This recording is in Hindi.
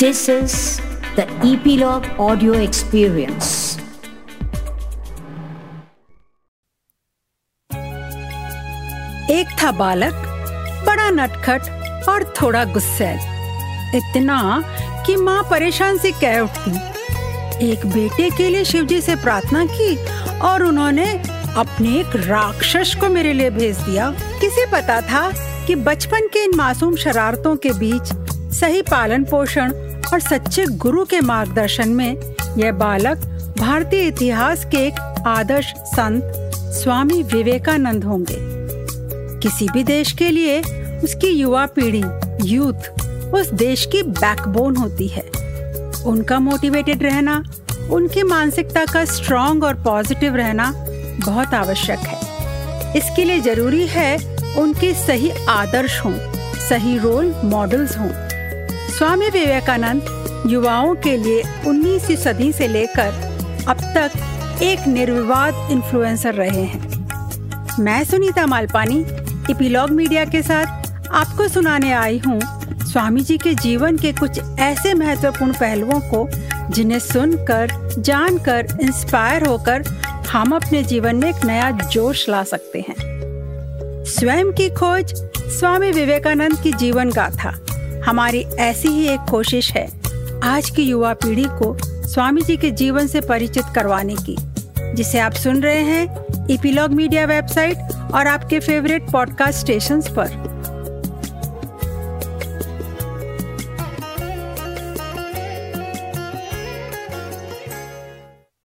This is the Epilogue Audio Experience. एक था बालक, बड़ा नटखट और थोड़ा गुस्सैल। इतना कि माँ परेशान से कह उठती। एक बेटे के लिए शिवजी से प्रार्थना की और उन्होंने अपने एक राक्षस को मेरे लिए भेज दिया। किसे पता था कि बचपन के इन मासूम शरारतों के बीच सही पालन पोषण और सच्चे गुरु के मार्गदर्शन में यह बालक भारतीय इतिहास के एक आदर्श संत स्वामी विवेकानंद होंगे। किसी भी देश के लिए उसकी युवा पीढ़ी, यूथ, उस देश की बैकबोन होती है। उनका मोटिवेटेड रहना, उनकी मानसिकता का स्ट्रॉन्ग और पॉजिटिव रहना बहुत आवश्यक है। इसके लिए ज़रूरी है उनके सही आदर्श हों, सही रोल मॉडल्स हों। स्वामी विवेकानंद युवाओं के लिए 19वीं सदी से लेकर अब तक एक निर्विवाद इन्फ्लुएंसर रहे हैं। मैं सुनीता मालपानी इपीलॉग मीडिया के साथ आपको सुनाने आई हूँ स्वामी जी के जीवन के कुछ ऐसे महत्वपूर्ण पहलुओं को, जिन्हें सुनकर, जानकर इंस्पायर होकर हम अपने जीवन में एक नया जोश ला सकते हैं। स्वयं की खोज स्वामी विवेकानंद की जीवन गाथा। हमारी ऐसी ही एक कोशिश है आज की युवा पीढ़ी को स्वामी जी के जीवन से परिचित करवाने की, जिसे आप सुन रहे हैं इपीलॉग मीडिया वेबसाइट और आपके फेवरेट पॉडकास्ट स्टेशन पर।